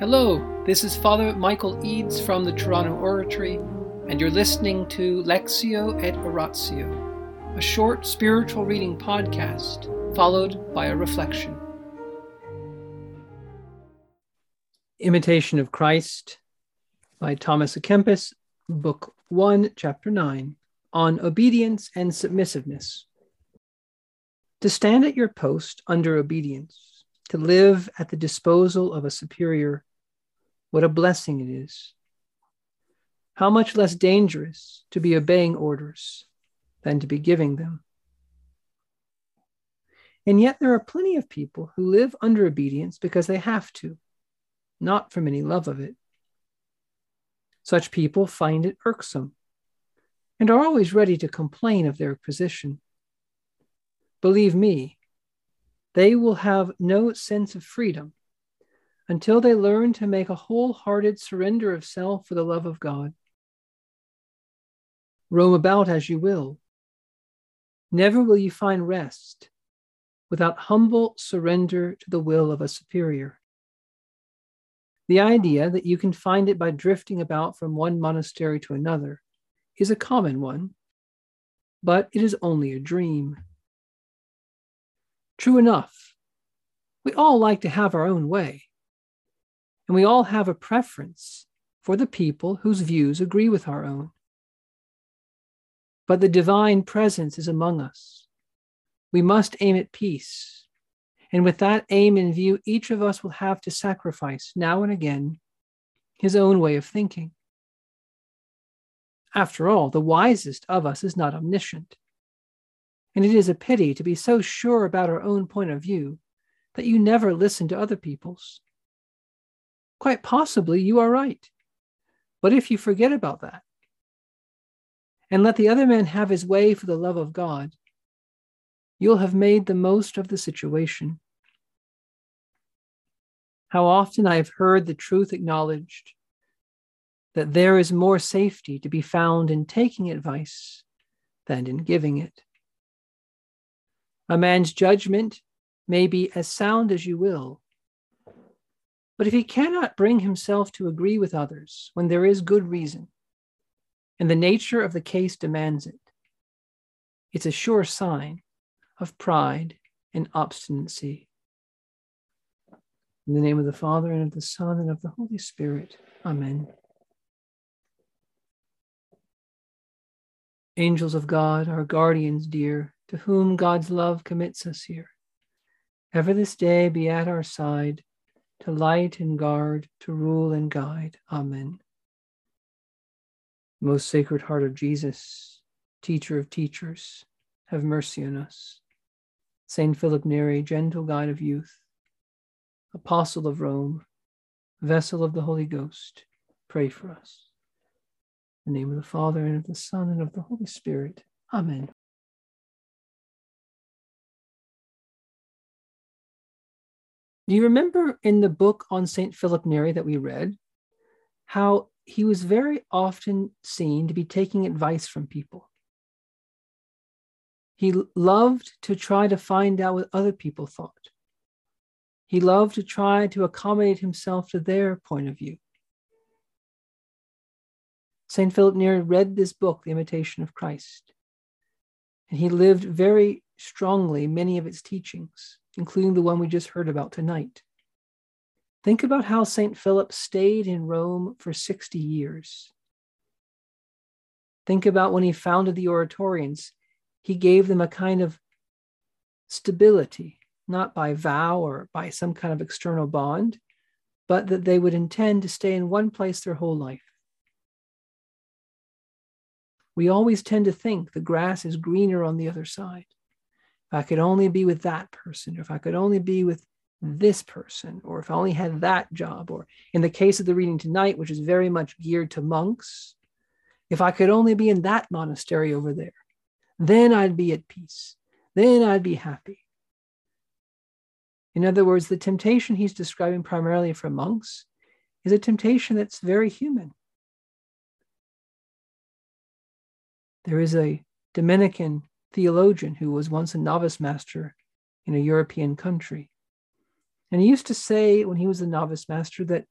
Hello, this is Father Michael Eads from the Toronto Oratory, and you're listening to Lectio et Oratio, a short spiritual reading podcast followed by a reflection. Imitation of Christ by Thomas à Kempis, Book 1, Chapter 9, on obedience and submissiveness. To stand at your post under obedience, to live at the disposal of a superior what a blessing it is. How much less dangerous to be obeying orders than to be giving them. And yet, there are plenty of people who live under obedience because they have to, not from any love of it. Such people find it irksome and are always ready to complain of their position. Believe me, they will have no sense of freedom until they learn to make a wholehearted surrender of self for the love of God. Roam about as you will. Never will you find rest without humble surrender to the will of a superior. The idea that you can find it by drifting about from one monastery to another is a common one, but it is only a dream. True enough, we all like to have our own way and we all have a preference for the people whose views agree with our own. But the divine presence is among us. We must aim at peace. And with that aim in view, each of us will have to sacrifice now and again his own way of thinking. After all, the wisest of us is not omniscient. And it is a pity to be so sure about our own point of view that you never listen to other people's. Quite possibly you are right. But if you forget about that and let the other man have his way for the love of God, you'll have made the most of the situation. How often I have heard the truth acknowledged that there is more safety to be found in taking advice than in giving it. A man's judgment may be as sound as you will, but if he cannot bring himself to agree with others when there is good reason, and the nature of the case demands it, it's a sure sign of pride and obstinacy. In the name of the Father, and of the Son, and of the Holy Spirit. Amen. Angels of God, our guardians dear, to whom God's love commits us here, ever this day be at our side to light and guard, to rule and guide. Amen. Most Sacred Heart of Jesus, Teacher of teachers, have mercy on us. Saint Philip Neri, gentle guide of youth, Apostle of Rome, vessel of the Holy Ghost, pray for us. In the name of the Father, and of the Son, and of the Holy Spirit. Amen. Do you remember in the book on St. Philip Neri that we read how he was very often seen to be taking advice from people? He loved to try to find out what other people thought. He loved to try to accommodate himself to their point of view. St. Philip Neri read this book, The Imitation of Christ, and he lived very strongly many of its teachings including the one we just heard about tonight. Think about how St. Philip stayed in Rome for 60 years. Think about when he founded the Oratorians, he gave them a kind of stability, not by vow or by some kind of external bond, but that they would intend to stay in one place their whole life. We always tend to think the grass is greener on the other side. I could only be with that person, or if I could only be with this person, or if I only had that job, or in the case of the reading tonight, which is very much geared to monks, if I could only be in that monastery over there, then I'd be at peace. Then I'd be happy. In other words, the temptation he's describing primarily for monks is a temptation that's very human. There is a Dominican theologian who was once a novice master in a European country. And he used to say when he was a novice master that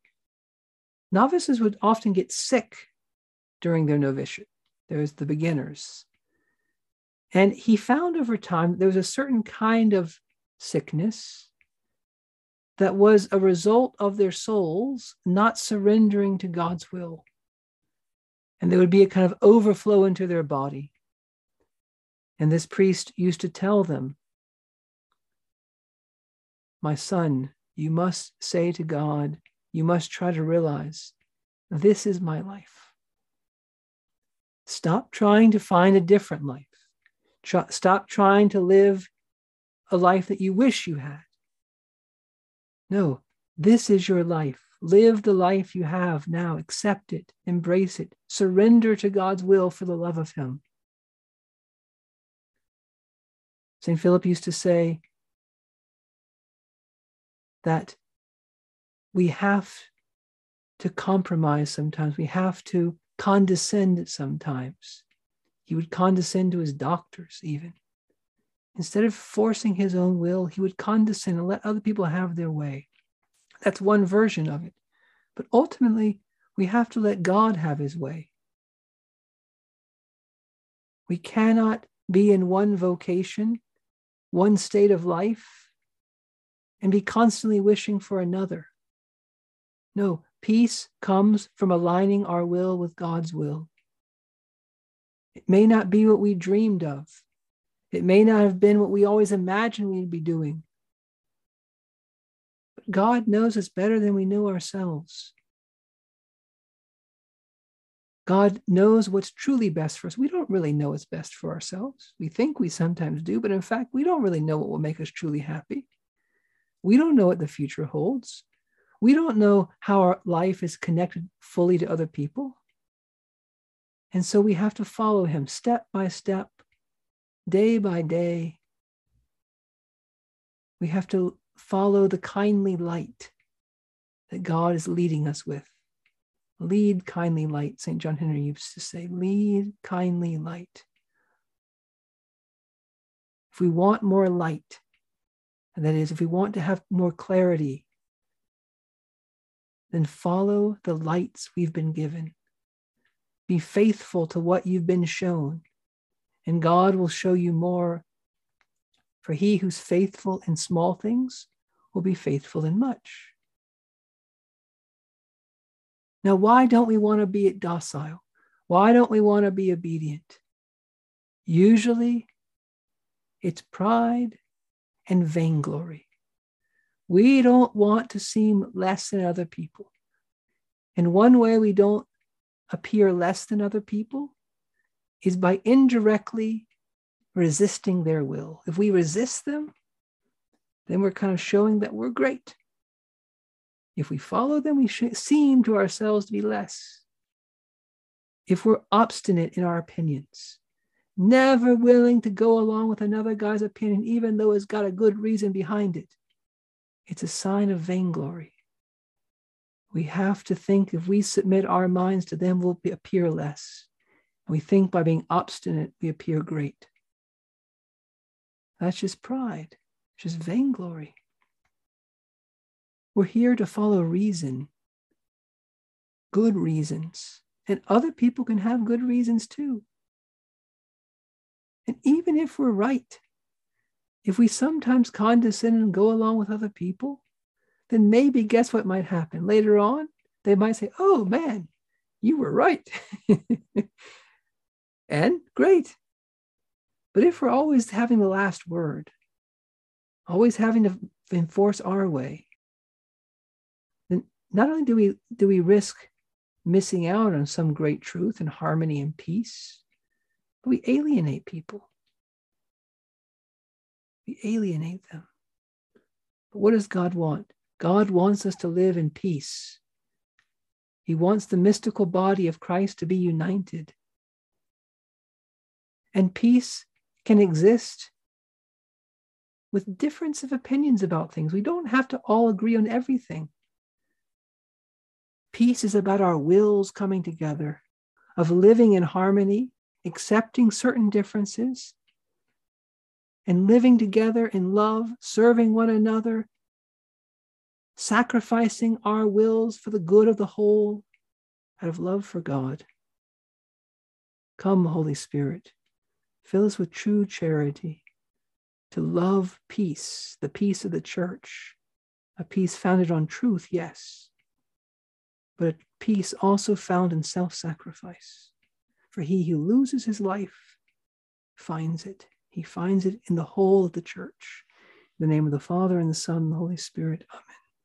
Novices would often get sick during their novitiate. There's the beginners. And he found over time there was a certain kind of sickness that was a result of their souls not surrendering to God's will. And there would be a kind of overflow into their body. And this priest used to tell them, My son, you must say to God, you must try to realize this is my life. Stop trying to find a different life. stop trying to live a life that you wish you had. No, this is your life. Live the life you have now. Accept it, embrace it, surrender to God's will for the love of Him. St. Philip used to say that we have to compromise sometimes, we have to condescend sometimes. He would condescend to his doctors, even. Instead of forcing his own will, he would condescend and let other people have their way. That's one version of it. But ultimately, we have to let God have his way. We cannot be in one vocation, one state of life, and be constantly wishing for another. No, peace comes from aligning our will with God's will. It may not be what we dreamed of, it may not have been what we always imagined we'd be doing. But God knows us better than we know ourselves. God knows what's truly best for us. We don't really know what's best for ourselves. We think we sometimes do, but in fact, we don't really know what will make us truly happy. We don't know what the future holds. We don't know how our life is connected fully to other people. And so we have to follow him step by step, day by day. We have to follow the kindly light that God is leading us with. Lead kindly light, St. John Henry used to say, lead kindly light. If we want more light, and that is, if we want to have more clarity, then follow the lights we've been given. Be faithful to what you've been shown, and God will show you more. For he who's faithful in small things will be faithful in much. Now, why don't we want to be docile? Why don't we want to be obedient? Usually, it's pride and vainglory. We don't want to seem less than other people. And one way we don't appear less than other people is by indirectly resisting their will. If we resist them, then we're kind of showing that we're great. If we follow them, we seem to ourselves to be less. If we're obstinate in our opinions, never willing to go along with another guy's opinion, even though it's got a good reason behind it, it's a sign of vainglory. We have to think if we submit our minds to them, we'll appear less. We think by being obstinate, we appear great. That's just pride, just vainglory. We're here to follow reason, good reasons. And other people can have good reasons too. And even if we're right, if we sometimes condescend and go along with other people, then maybe guess what might happen? Later on, they might say, Oh man, you were right. and great. But if we're always having the last word, always having to enforce our way, not only do we do we risk missing out on some great truth and harmony and peace, but we alienate people. We alienate them. But what does God want? God wants us to live in peace. He wants the mystical body of Christ to be united. And peace can exist with difference of opinions about things. We don't have to all agree on everything. Peace is about our wills coming together, of living in harmony, accepting certain differences, and living together in love, serving one another, sacrificing our wills for the good of the whole out of love for God. Come, Holy Spirit, fill us with true charity to love peace, the peace of the church, a peace founded on truth, yes, but peace also found in self sacrifice. For he who loses his life finds it. He finds it in the whole of the church. In the name of the Father, and the Son, and the Holy Spirit. Amen.